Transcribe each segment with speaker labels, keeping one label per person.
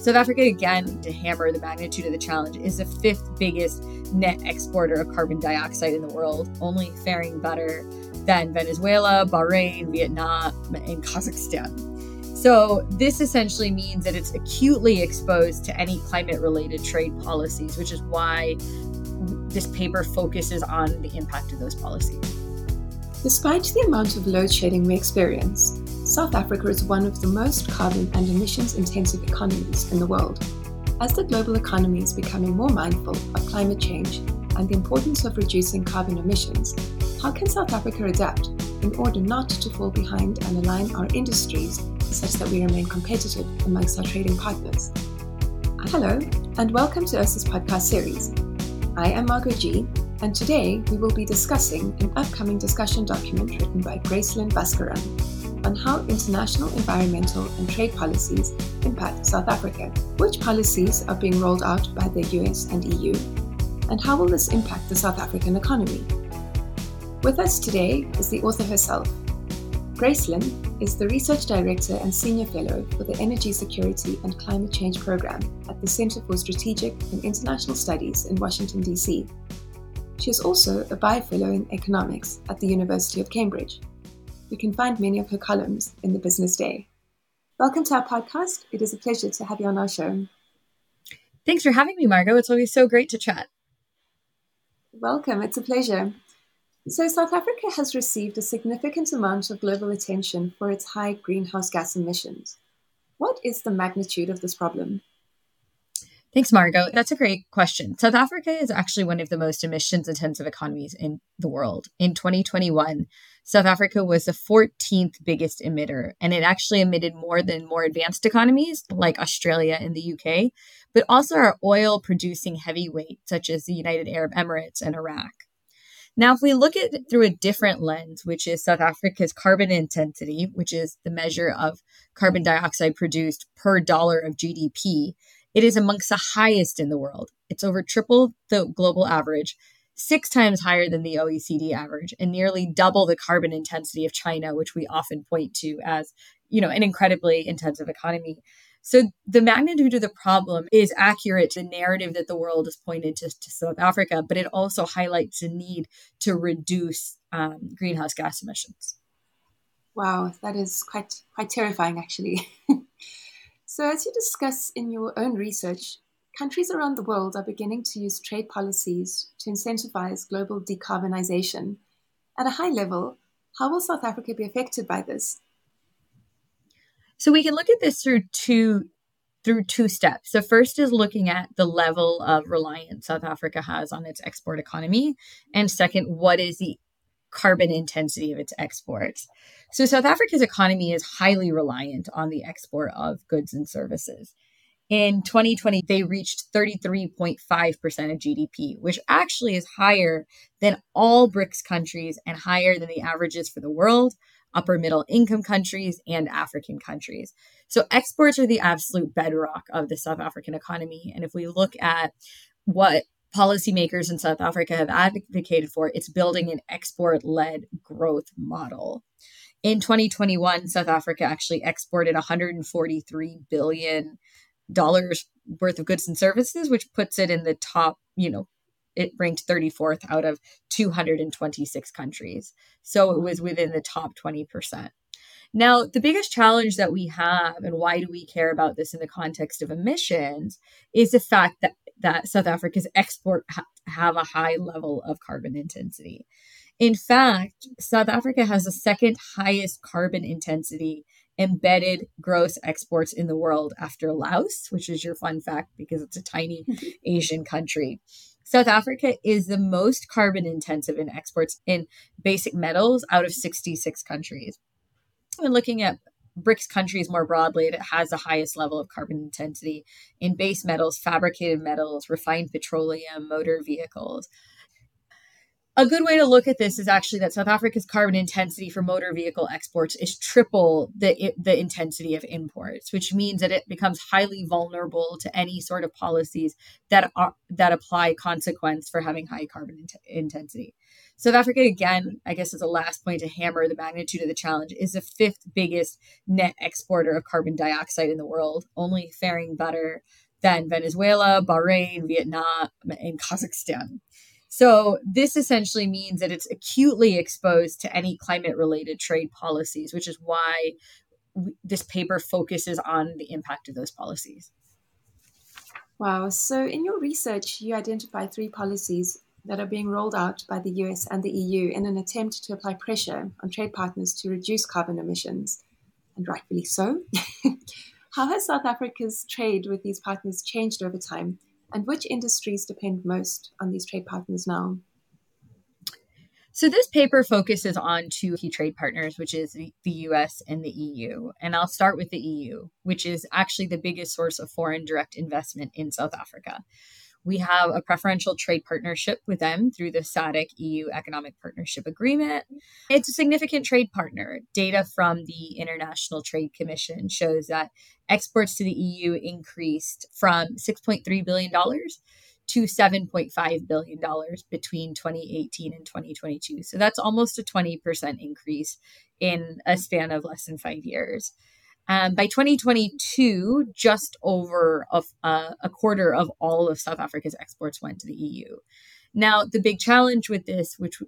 Speaker 1: South Africa, again, to hammer the magnitude of the challenge, is the fifth biggest net exporter of carbon dioxide in the world, only faring better than Venezuela, Bahrain, Vietnam, and Kazakhstan. So, this essentially means that it's acutely exposed to any climate related trade policies, which is why this paper focuses on the impact of those policies.
Speaker 2: Despite the amount of load shedding we experience, South Africa is one of the most carbon and emissions intensive economies in the world. As the global economy is becoming more mindful of climate change and the importance of reducing carbon emissions, how can South Africa adapt in order not to fall behind and align our industries such that we remain competitive amongst our trading partners? Hello, and welcome to ERSA's podcast series. I am Margot G, and today we will be discussing an upcoming discussion document written by Gracelin Baskaran on how international environmental and trade policies impact South Africa, which policies are being rolled out by the US and EU, and how will this impact the South African economy. With us today is the author herself. Gracelin is the Research Director and Senior Fellow for the Energy Security and Climate Change Program at the Center for Strategic and International Studies in Washington, D.C. She is also a Bye-Fellow in Economics at the University of Cambridge. You can find many of her columns in the Business Day. Welcome to our podcast. It is a pleasure to have you on our show.
Speaker 1: Thanks for having me, Margot. It's always so great to chat.
Speaker 2: Welcome. It's a pleasure. So, South Africa has received a significant amount of global attention for its high greenhouse gas emissions. What is the magnitude of this problem?
Speaker 1: Thanks, Margot. That's a great question. South Africa is actually one of the most emissions intensive economies in the world. In 2021, South Africa was the 14th biggest emitter, and it actually emitted more than more advanced economies like Australia and the UK, but also our oil producing heavyweight, such as the United Arab Emirates and Iraq. Now, if we look at it through a different lens, which is South Africa's carbon intensity, which is the measure of carbon dioxide produced per dollar of GDP, it is amongst the highest in the world. It's over triple the global average, six times higher than the OECD average, and nearly double the carbon intensity of China, which we often point to as, you know, an incredibly intensive economy. So the magnitude of the problem is accurate to the narrative that the world has pointed to, to South Africa, but it also highlights the need to reduce um, greenhouse gas emissions.
Speaker 2: Wow, that is quite quite terrifying, actually. So, as you discuss in your own research, countries around the world are beginning to use trade policies to incentivize global decarbonization. At a high level, how will South Africa be affected by this?
Speaker 1: So we can look at this through two through two steps. The first is looking at the level of reliance South Africa has on its export economy, and second, what is the carbon intensity of its exports. So, South Africa's economy is highly reliant on the export of goods and services. In 2020, they reached 33.5% of GDP, which actually is higher than all BRICS countries and higher than the averages for the world, upper middle income countries, and African countries. So, exports are the absolute bedrock of the South African economy. And if we look at what policymakers in South Africa have advocated for, it's building an export led growth model. In 2021, South Africa actually exported 143 billion dollars worth of goods and services, which puts it in the top, you know, it ranked 34th out of 226 countries. So it was within the top 20%. Now, the biggest challenge that we have, and why do we care about this in the context of emissions, is the fact that, that South Africa's export ha- have a high level of carbon intensity. In fact, South Africa has the second highest carbon intensity embedded gross exports in the world after Laos, which is your fun fact because it's a tiny Asian country. South Africa is the most carbon intensive in exports in basic metals out of 66 countries and looking at BRICS countries more broadly, it has the highest level of carbon intensity in base metals, fabricated metals, refined petroleum, motor vehicles. A good way to look at this is actually that South Africa's carbon intensity for motor vehicle exports is triple the, the intensity of imports, which means that it becomes highly vulnerable to any sort of policies that are that apply consequence for having high carbon in- intensity. South Africa, again, I guess as a last point to hammer the magnitude of the challenge, is the fifth biggest net exporter of carbon dioxide in the world, only faring better than Venezuela, Bahrain, Vietnam, and Kazakhstan. So, this essentially means that it's acutely exposed to any climate related trade policies, which is why this paper focuses on the impact of those policies.
Speaker 2: Wow. So, in your research, you identify three policies that are being rolled out by the US and the EU in an attempt to apply pressure on trade partners to reduce carbon emissions, and rightfully so. How has South Africa's trade with these partners changed over time, and which industries depend most on these trade partners now?
Speaker 1: So, this paper focuses on two key trade partners, which is the US and the EU. And I'll start with the EU, which is actually the biggest source of foreign direct investment in South Africa. We have a preferential trade partnership with them through the SADC EU Economic Partnership Agreement. It's a significant trade partner. Data from the International Trade Commission shows that exports to the EU increased from $6.3 billion to $7.5 billion between 2018 and 2022. So that's almost a 20% increase in a span of less than five years. Um, by 2022, just over uh, a quarter of all of South Africa's exports went to the EU. Now, the big challenge with this, which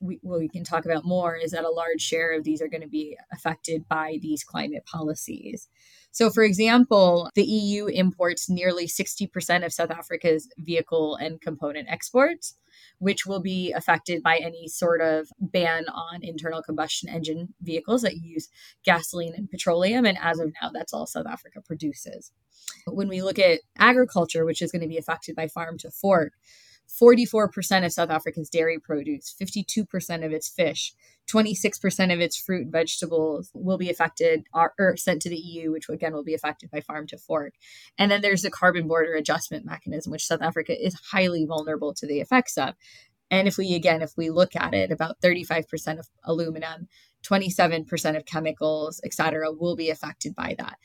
Speaker 1: we, well, we can talk about more, is that a large share of these are going to be affected by these climate policies. So, for example, the EU imports nearly 60% of South Africa's vehicle and component exports which will be affected by any sort of ban on internal combustion engine vehicles that use gasoline and petroleum. And as of now, that's all South Africa produces. When we look at agriculture, which is going to be affected by farm to fork, 44% of South Africa's dairy produce, 52% of its fish, 26% of its fruit and vegetables will be affected or, or, sent to the EU, which again will be affected by farm to fork. And then there's the carbon border adjustment mechanism, which South Africa is highly vulnerable to the effects of. And if we, again, if we look at it, about 35% of aluminum, 27% of chemicals, et cetera, will be affected by that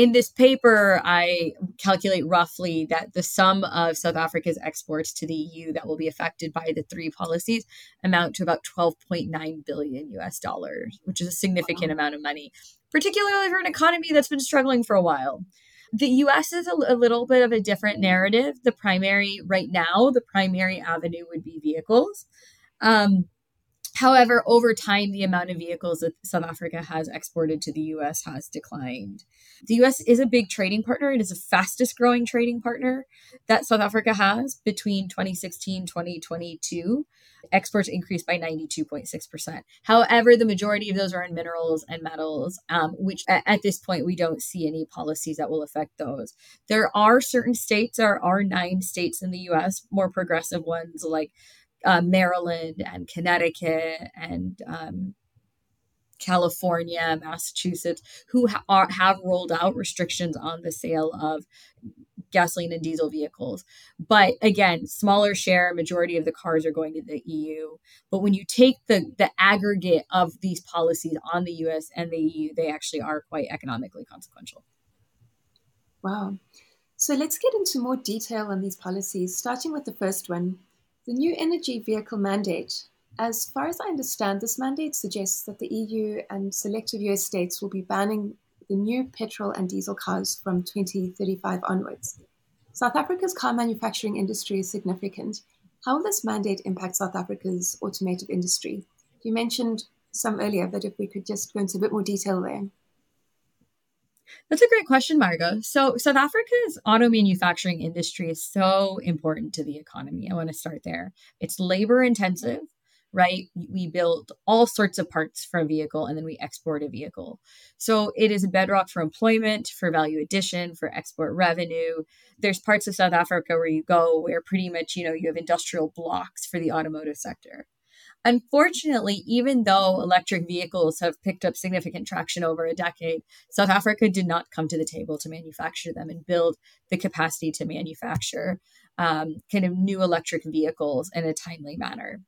Speaker 1: in this paper, I calculate roughly that the sum of South Africa's exports to the EU that will be affected by the three policies amount to about 12.9 billion US dollars, which is a significant wow. amount of money, particularly for an economy that's been struggling for a while. The US is a, a little bit of a different narrative. The primary, right now, the primary avenue would be vehicles. Um, However, over time, the amount of vehicles that South Africa has exported to the US has declined. The US is a big trading partner. It is the fastest growing trading partner that South Africa has between 2016 2022. Exports increased by 92.6%. However, the majority of those are in minerals and metals, um, which at, at, this point we don't see any policies that will affect those. There are certain states, there are nine states in the US, more progressive ones like uh, Maryland and Connecticut and um, California, Massachusetts, who ha- are, have rolled out restrictions on the sale of gasoline and diesel vehicles. But again, smaller share, majority of the cars are going to the EU. But when you take the the aggregate of these policies on the US and the EU, they actually are quite economically consequential.
Speaker 2: Wow. So let's get into more detail on these policies, starting with the first one, the new energy vehicle mandate. As far as I understand, this mandate suggests that the EU and selective US states will be banning the new petrol and diesel cars from 2035 onwards. South Africa's car manufacturing industry is significant. How will this mandate impact South Africa's automotive industry? You mentioned some earlier, but if we could just go into a bit more detail there.
Speaker 1: That's a great question, Margo. So, South Africa's auto manufacturing industry is so important to the economy. I want to start there. It's labor intensive, right? We build all sorts of parts for a vehicle and then we export a vehicle. So, it is a bedrock for employment, for value addition, for export revenue. There's parts of South Africa where you go where pretty much, you know, you have industrial blocks for the automotive sector. Unfortunately, even though electric vehicles have picked up significant traction over a decade, South Africa did not come to the table to manufacture them and build the capacity to manufacture um, kind of new electric vehicles in a timely manner.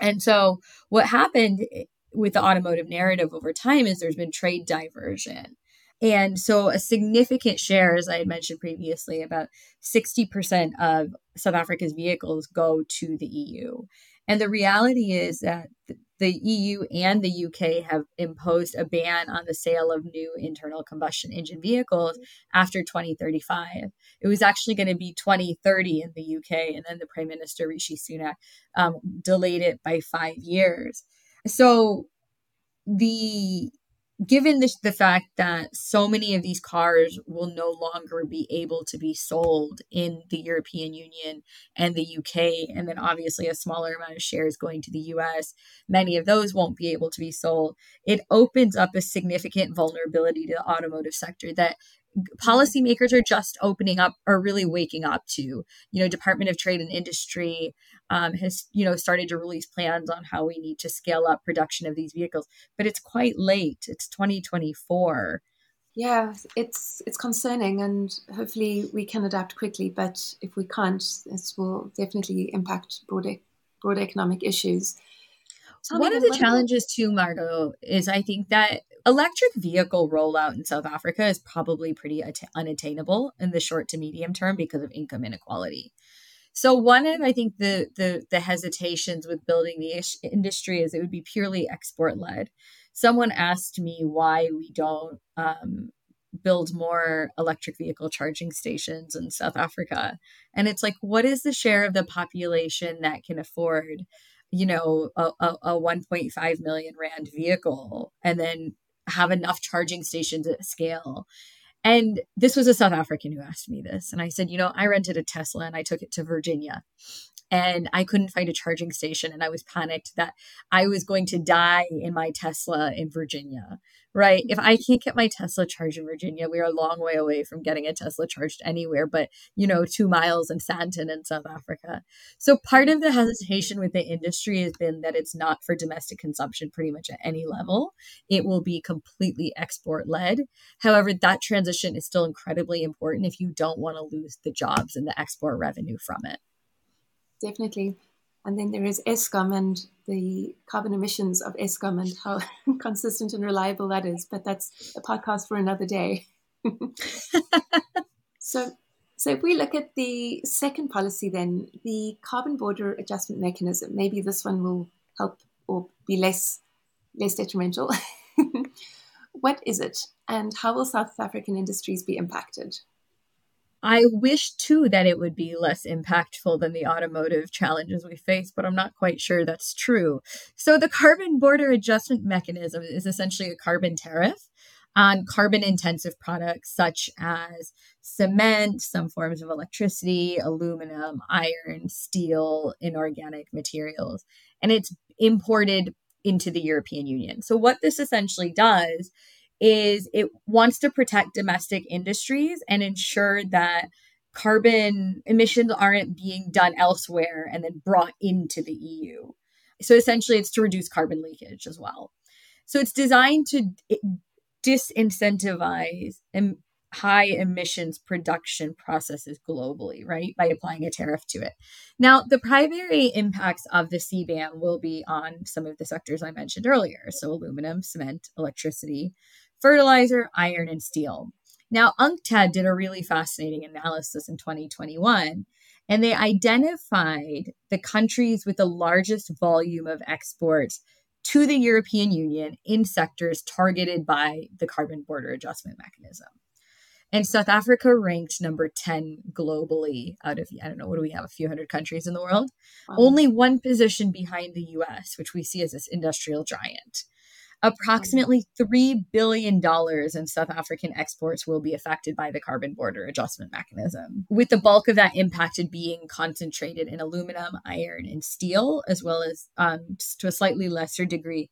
Speaker 1: And so, what happened with the automotive narrative over time is there's been trade diversion. And so, a significant share, as I had mentioned previously, about 60% of South Africa's vehicles go to the EU. And the reality is that the EU and the UK have imposed a ban on the sale of new internal combustion engine vehicles after 2035. It was actually going to be 2030 in the UK, and then the Prime Minister Rishi Sunak um, delayed it by five years. So the given the, the fact that so many of these cars will no longer be able to be sold in the European Union and the UK, and then obviously a smaller amount of shares going to the US, many of those won't be able to be sold. It opens up a significant vulnerability to the automotive sector that policymakers are just opening up or really waking up to you know department of trade and industry um, has you know started to release plans on how we need to scale up production of these vehicles. But it's quite late. It's 2024
Speaker 2: yeah it's it's concerning and hopefully we can adapt quickly but if we can't this will definitely impact broader broader economic issues
Speaker 1: Tell One of the challenges too, Margot, is I think that electric vehicle rollout in South Africa is probably pretty att- unattainable in the short to medium term because of income inequality. So one of I think the the the hesitations with building the ish- industry is it would be purely export led. Someone asked me why we don't um, build more electric vehicle charging stations in South Africa, and it's like, what is the share of the population that can afford you know, a, a, a 1.5 million rand vehicle and then have enough charging stations at scale. And this was a South African who asked me this. And I said, you know, I rented a Tesla and I took it to Virginia and I couldn't find a charging station. And I was panicked that I was going to die in my Tesla in Virginia, right? If I can't get my Tesla charged in Virginia, we are a long way away from getting a Tesla charged anywhere but, you know, two miles in Sandton in South Africa. So part of the hesitation with the industry has been that it's not for domestic consumption pretty much at any level. It will be completely export led. However, that transition is still incredibly important if you don't want to lose the jobs and the export revenue from it
Speaker 2: definitely. And then there is Eskom and the carbon emissions of Eskom and how consistent and reliable that is. But that's a podcast for another day. so, so if we look at the second policy, then the carbon border adjustment mechanism, maybe this one will help or be less less detrimental. what is it, and how will South African industries be impacted?
Speaker 1: I wish too that it would be less impactful than the automotive challenges we face, but I'm not quite sure that's true. So, the carbon border adjustment mechanism is essentially a carbon tariff on carbon intensive products such as cement, some forms of electricity, aluminum, iron, steel, inorganic materials. And it's imported into the European Union. So, what this essentially does is it wants to protect domestic industries and ensure that carbon emissions aren't being done elsewhere and then brought into the EU. So essentially, it's to reduce carbon leakage as well. So it's designed to disincentivize high emissions production processes globally, right? By applying a tariff to it. Now, the primary impacts of the CBAM will be on some of the sectors I mentioned earlier. So, aluminum, cement, electricity, fertilizer, iron, and steel. Now, UNCTAD did a really fascinating analysis in 2021, and they identified the countries with the largest volume of exports to the European Union in sectors targeted by the carbon border adjustment mechanism. And South Africa ranked number 10 globally out of, I don't know, what do we have, a few hundred countries in the world? Wow. Only one position behind the US, which we see as this industrial giant. Approximately $3 billion in South African exports will be affected by the carbon border adjustment mechanism, with the bulk of that impacted being concentrated in aluminum, iron, and steel, as well as um, to a slightly lesser degree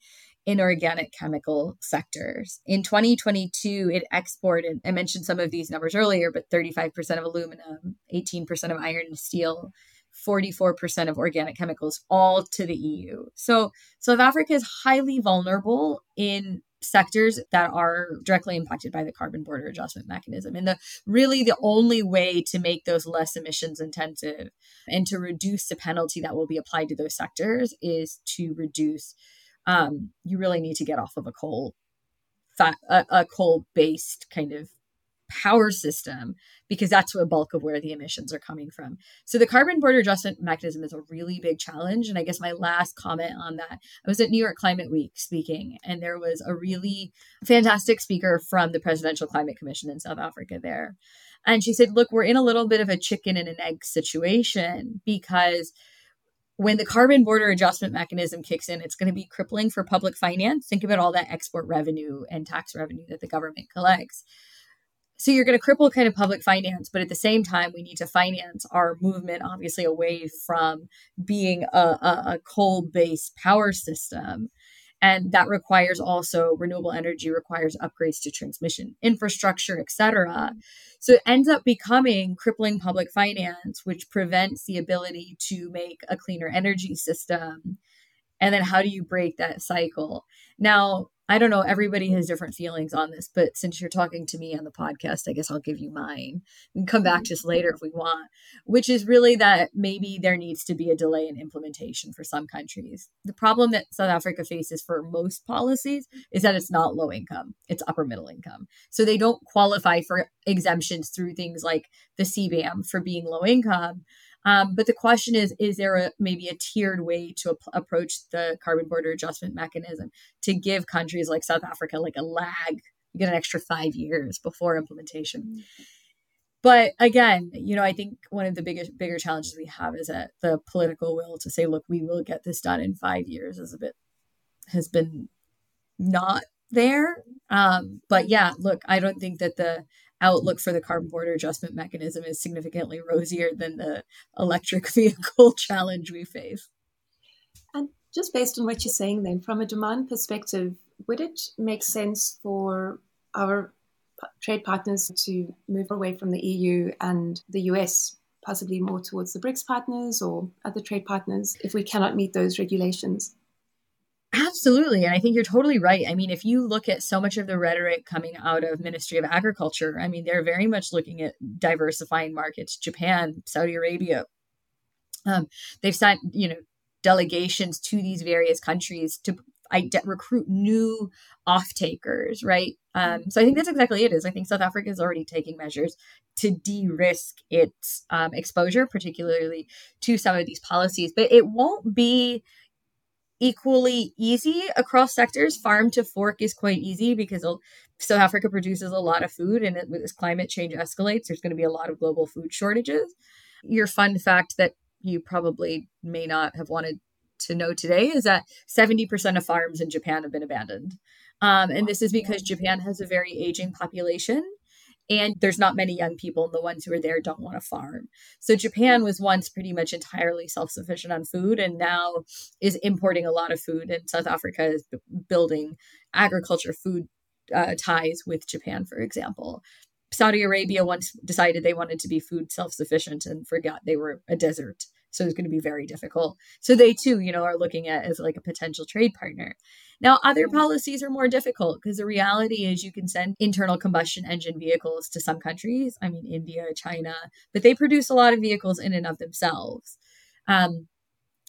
Speaker 1: in inorganic chemical sectors. In 2022, it exported, I mentioned some of these numbers earlier, but 35% of aluminum, 18% of iron and steel, 44% of organic chemicals, all to the EU. So South Africa is highly vulnerable in sectors that are directly impacted by the carbon border adjustment mechanism. And the really the only way to make those less emissions intensive and to reduce the penalty that will be applied to those sectors is to reduce um, you really need to get off of a coal a, a coal based kind of power system because that's a bulk of where the emissions are coming from. So the carbon border adjustment mechanism is a really big challenge. And I guess my last comment on that, I was at New York Climate Week speaking, and there was a really fantastic speaker from the Presidential Climate Commission in South Africa there. And she said, look, we're in a little bit of a chicken and an egg situation because when the carbon border adjustment mechanism kicks in, it's going to be crippling for public finance. Think about all that export revenue and tax revenue that the government collects. So you're going to cripple kind of public finance, but at the same time, we need to finance our movement, obviously, away from being a, a, a coal based power system. And that requires also renewable energy requires upgrades to transmission infrastructure et cetera. So it ends up becoming crippling public finance which prevents the ability to make a cleaner energy system. And then how do you break that cycle now I don't know, everybody has different feelings on this, but since you're talking to me on the podcast, I guess I'll give you mine. and come back mm-hmm. just later if we want, which is really that maybe there needs to be a delay in implementation for some countries. The problem that South Africa faces for most policies is that it's not low income, it's upper middle income. So they don't qualify for exemptions through things like the CBAM for being low income. Um, but the question is, is there a, maybe a tiered way to ap- approach the carbon border adjustment mechanism to give countries like South Africa like a lag, you get an extra five years before implementation? Mm-hmm. But again, you know, I think one of the biggest, bigger challenges we have is that the political will to say, look, we will get this done in five years is a bit, has been not there. Um, but yeah, look, I don't think that the outlook for the carbon border adjustment mechanism is significantly rosier than the electric vehicle challenge we face.
Speaker 2: And just based on what you're saying, then, from a demand perspective, would it make sense for our trade partners to move away from the EU and the US, possibly more towards the BRICS partners or other trade partners, if we cannot meet those regulations?
Speaker 1: Absolutely. And I think you're totally right. I mean, if you look at so much of the rhetoric coming out of Ministry of Agriculture, I mean, they're very much looking at diversifying markets, Japan, Saudi Arabia. Um, they've sent, you know, delegations to these various countries to recruit new off takers, right? Um, so I think that's exactly it. Is I think South Africa is already taking measures to de-risk its um, exposure, particularly to some of these policies, but it won't be equally easy across sectors. Farm to fork is quite easy because South Africa produces a lot of food, and as climate change escalates, there's going to be a lot of global food shortages. Your fun fact that you probably may not have wanted to know today is that 70% of farms in Japan have been abandoned. Um, and this is because Japan has a very aging population and there's not many young people and the ones who are there don't want to farm. So japan was once pretty much entirely self-sufficient on food and now is importing a lot of food and south africa is b- building agriculture food uh, ties with japan for example. Saudi arabia once decided they wanted to be food self-sufficient and forgot they were a desert so it's going to be very difficult so they too you know are looking at as like a potential trade partner now, other policies are more difficult because the reality is you can send internal combustion engine vehicles to some countries. I mean, India, China, but they produce a lot of vehicles in and of themselves. Um,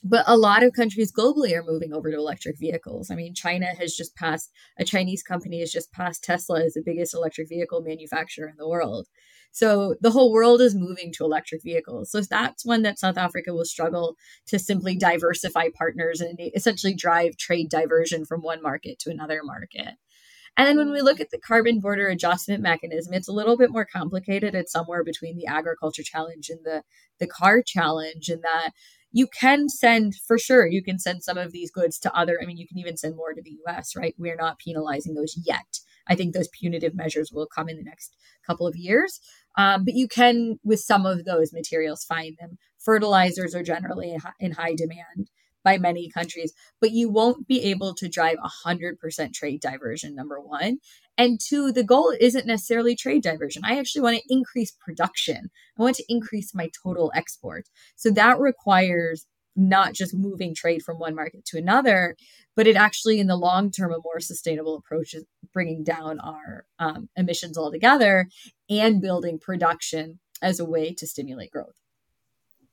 Speaker 1: but a lot of countries globally are moving over to electric vehicles. I mean, China has just passed, a Chinese company has just passed Tesla as the biggest electric vehicle manufacturer in the world. So the whole world is moving to electric vehicles. So that's one that South Africa will struggle to simply diversify partners and essentially drive trade diversion from one market to another market. And then when we look at the carbon border adjustment mechanism, it's a little bit more complicated. It's somewhere between the agriculture challenge and the, the car challenge, and that you can send, for sure, you can send some of these goods to other, I mean, you can even send more to the US, right? We're not penalizing those yet. I think those punitive measures will come in the next couple of years. Um, but you can, with some of those materials, find them. Fertilizers are generally in high demand by many countries, but you won't be able to drive 100% trade diversion, number one. And two, the goal isn't necessarily trade diversion. I actually want to increase production. I want to increase my total export. So that requires not just moving trade from one market to another, but it actually, in the long term, a more sustainable approach is bringing down our um, emissions altogether and building production as a way to stimulate growth.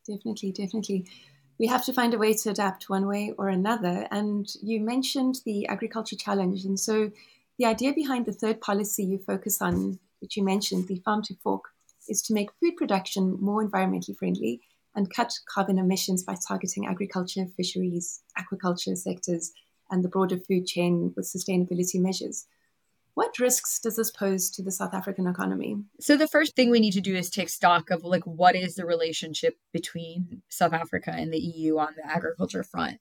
Speaker 2: Definitely, definitely. We have to find a way to adapt one way or another. And you mentioned the agriculture challenge. And so the idea behind the third policy you focus on which you mentioned, the Farm to Fork, is to make food production more environmentally friendly and cut carbon emissions by targeting agriculture, fisheries, aquaculture sectors, and the broader food chain with sustainability measures. What risks does this pose to the South African economy?
Speaker 1: So the first thing we need to do is take stock of like what is the relationship between South Africa and the EU on the agriculture front.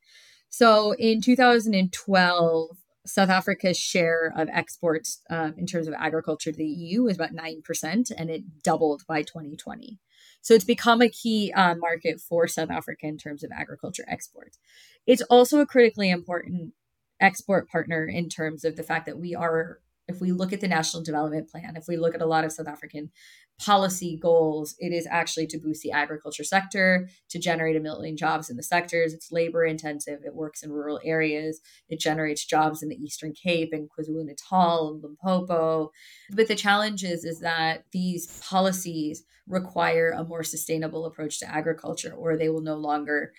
Speaker 1: So in 2012, South Africa's share of exports um, in terms of agriculture to the EU is about 9%, and it doubled by 2020. So it's become a key uh, market for South Africa in terms of agriculture exports. It's also a critically important export partner in terms of the fact that we are if we look at the national development plan, if we look at a lot of South African policy goals, it is actually to boost the agriculture sector, to generate a million jobs in the sectors. It's labor intensive, it works in rural areas, it generates jobs in the Eastern Cape and KwaZulu Natal and Limpopo. But the challenge is, is that these policies require a more sustainable approach to agriculture, or they will no longer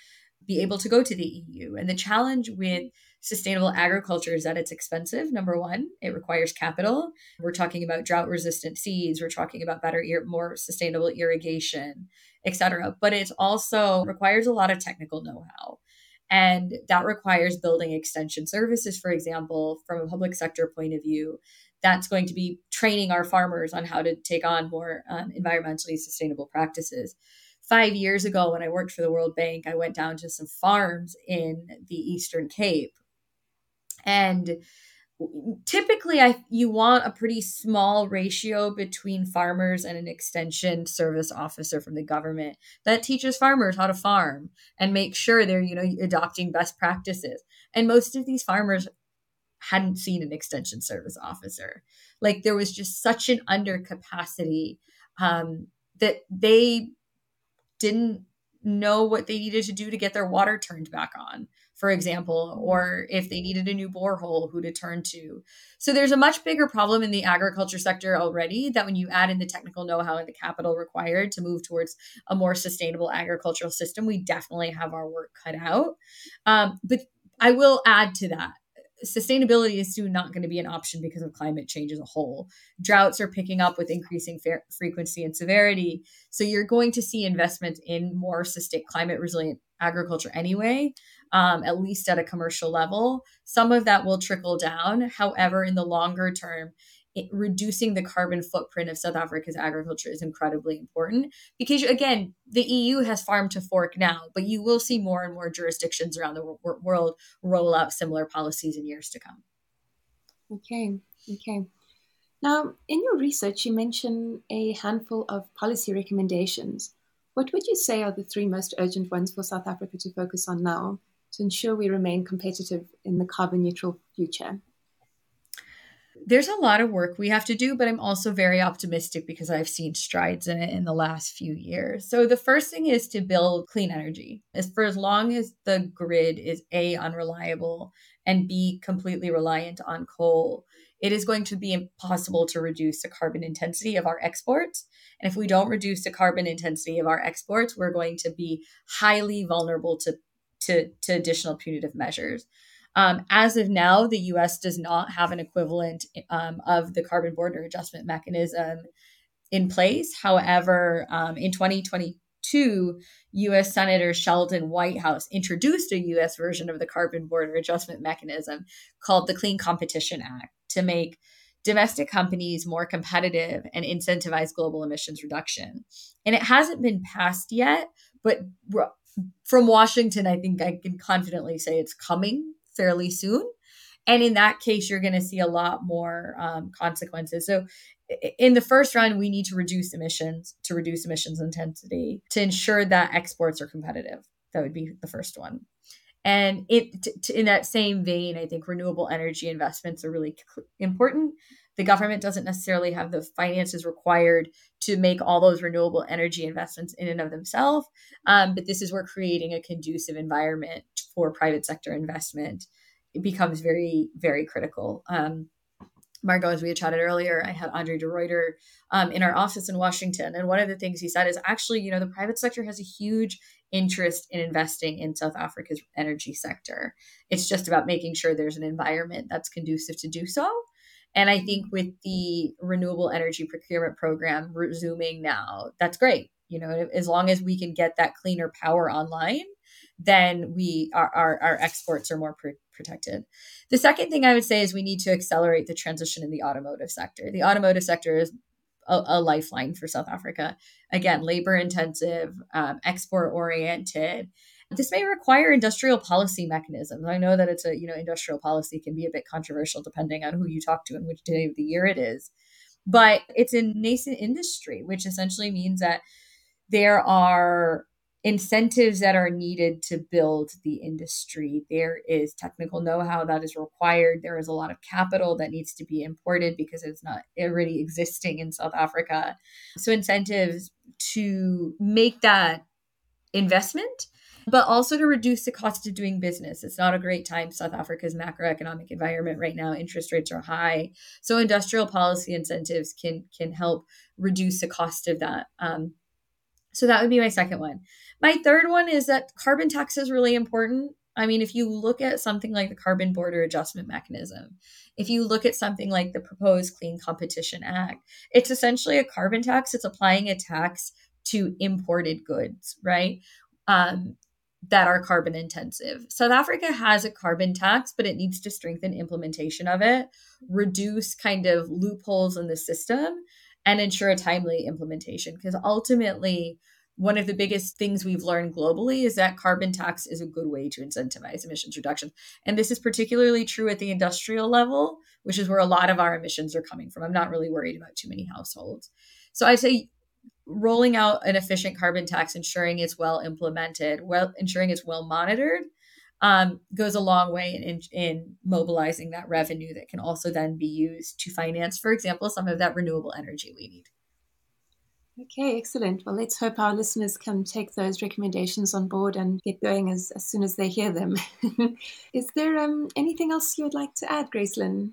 Speaker 1: be able to go to the EU. And the challenge with sustainable agriculture is that it's expensive number one. It requires capital. We're talking about drought resistant seeds. We're talking about better more sustainable irrigation etc but it also requires a lot of technical know-how. And that requires building extension services for example from a public sector point of view. That's going to be training our farmers on how to take on more um, environmentally sustainable practices. Five years ago when i worked for the world bank i went down to some farms in the eastern cape and typically I you want a pretty small ratio between farmers and an extension service officer from the government that teaches farmers how to farm and make sure they're you know adopting best practices. And most of these farmers hadn't seen an extension service officer. Like there was just such an undercapacity um, that they didn't know what they needed to do to get their water turned back on for example, or if they needed a new borehole, who to turn to. So there's a much bigger problem in the agriculture sector already that when you add in the technical know how and the capital required to move towards a more sustainable agricultural system, we definitely have our work cut out. Um, but I will add to that sustainability is soon not going to be an option because of climate change as a whole. Droughts are picking up with increasing fa- frequency and severity. So you're going to see investment in more sustain- climate resilient agriculture anyway um, at least at a commercial level. Some of that will trickle down. However, in the longer term, it, reducing the carbon footprint of South Africa's agriculture is incredibly important because, again, the EU has farm to fork now, but you will see more and more jurisdictions around the world roll out similar policies in years to come.
Speaker 2: Okay, okay. Now, in your research, you mention a handful of policy recommendations. What would you say are the three most urgent ones for South Africa to focus on now? To ensure we remain competitive in the carbon neutral future?
Speaker 1: There's a lot of work we have to do, but I'm also very optimistic because I've seen strides in it in the last few years. So, the first thing is to build clean energy. As for as long as the grid is A, unreliable, and B, completely reliant on coal, it is going to be impossible to reduce the carbon intensity of our exports. And if we don't reduce the carbon intensity of our exports, we're going to be highly vulnerable to to, to additional punitive measures. Um, as of now, the US does not have an equivalent um, of the carbon border adjustment mechanism in place. However, um, in 2022, US Senator Sheldon Whitehouse introduced a US version of the carbon border adjustment mechanism called the Clean Competition Act to make domestic companies more competitive and incentivize global emissions reduction. And it hasn't been passed yet, but from Washington, I think I can confidently say it's coming fairly soon. And in that case, you're going to see a lot more um, consequences. So, in the first round, we need to reduce emissions to reduce emissions intensity to ensure that exports are competitive. That would be the first one. And it, t- t- in that same vein, I think renewable energy investments are really important the government doesn't necessarily have the finances required to make all those renewable energy investments in and of themselves. Um, but this is where creating a conducive environment for private sector investment becomes very, very critical. Um, Margot, as we had chatted earlier, I had Andre de Ruyter um, in our office in Washington. And one of the things he said is actually, you know, the private sector has a huge interest in investing in South Africa's energy sector. It's just about making sure there's an environment that's conducive to do so. And I think with the renewable energy procurement program resuming now, that's great. You know, as long as we can get that cleaner power online, then we our, our, our exports are more pr- protected. The second thing I would say is we need to accelerate the transition in the automotive sector. The automotive sector is a, a lifeline for South Africa. Again, labor intensive, um, export oriented. This may require industrial policy mechanisms. I know that it's a, you know, industrial policy can be a bit controversial depending on who you talk to and which day of the year it is. But it's a nascent industry, which essentially means that there are incentives that are needed to build the industry. There is technical know how that is required. There is a lot of capital that needs to be imported because it's not already existing in South Africa. So, incentives to make that investment. But also to reduce the cost of doing business. It's not a great time. South Africa's macroeconomic environment right now, interest rates are high. So industrial policy incentives can can help reduce the cost of that. Um, so that would be my second one. My third one is that carbon tax is really important. I mean, if you look at something like the Carbon Border Adjustment Mechanism, if you look at something like the proposed Clean Competition Act, it's essentially a carbon tax. It's applying a tax to imported goods, right? Um, that are carbon intensive. South Africa has a carbon tax, but it needs to strengthen implementation of it, reduce kind of loopholes in the system, and ensure a timely implementation. Because ultimately, one of the biggest things we've learned globally is that carbon tax is a good way to incentivize emissions reduction. And this is particularly true at the industrial level, which is where a lot of our emissions are coming from. I'm not really worried about too many households. So I'd say rolling out an efficient carbon tax, ensuring it's well implemented, well ensuring it's well monitored, um, goes a long way in, in, in mobilizing that revenue that can also then be used to finance, for example, some of that renewable energy we need.
Speaker 2: Okay, excellent. Well, let's hope our listeners can take those recommendations on board and get going as, as soon as they hear them. Is there um, anything else you would like to add, Gracelin?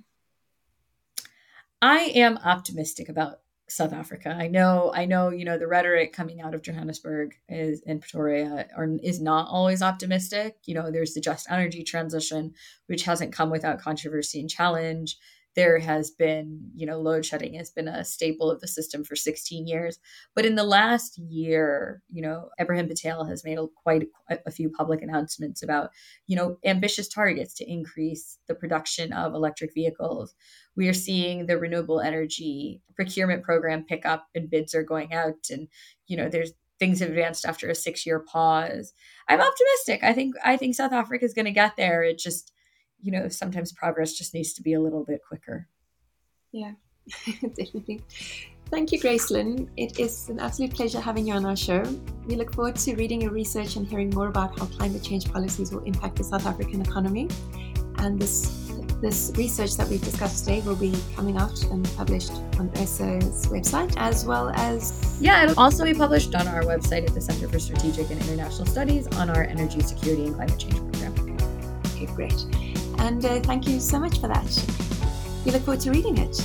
Speaker 1: I am optimistic about South Africa. I know, I know, you know, the rhetoric coming out of Johannesburg is in Pretoria are, is not always optimistic. You know, there's the just energy transition, which hasn't come without controversy and challenge there has been, you know, load shedding has been a staple of the system for 16 years. But in the last year, you know, Ebrahim Patel has made quite a, a few public announcements about, you know, ambitious targets to increase the production of electric vehicles. We are seeing the renewable energy procurement program pick up and bids are going out. And, you know, there's things have advanced after a six year pause. I'm optimistic. I think I think South Africa is going to get there. It just you know, sometimes progress just needs to be a little bit quicker.
Speaker 2: Yeah, definitely. Thank you, Gracelin. It is an absolute pleasure having you on our show. We look forward to reading your research and hearing more about how climate change policies will impact the South African economy. And this this research that we've discussed today will be coming out and published on ERSA's website, as well as
Speaker 1: yeah, it'll also be published on our website at the Center for Strategic and International Studies on our energy security and climate change program.
Speaker 2: Okay, great. And uh, thank you so much for that. We look forward to reading it.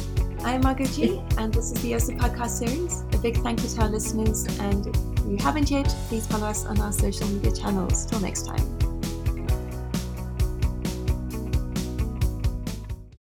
Speaker 2: I'm Margot G, and this is the ERSA podcast series. A big thank you to our listeners. And if you haven't yet, please follow us on our social media channels. Till next time.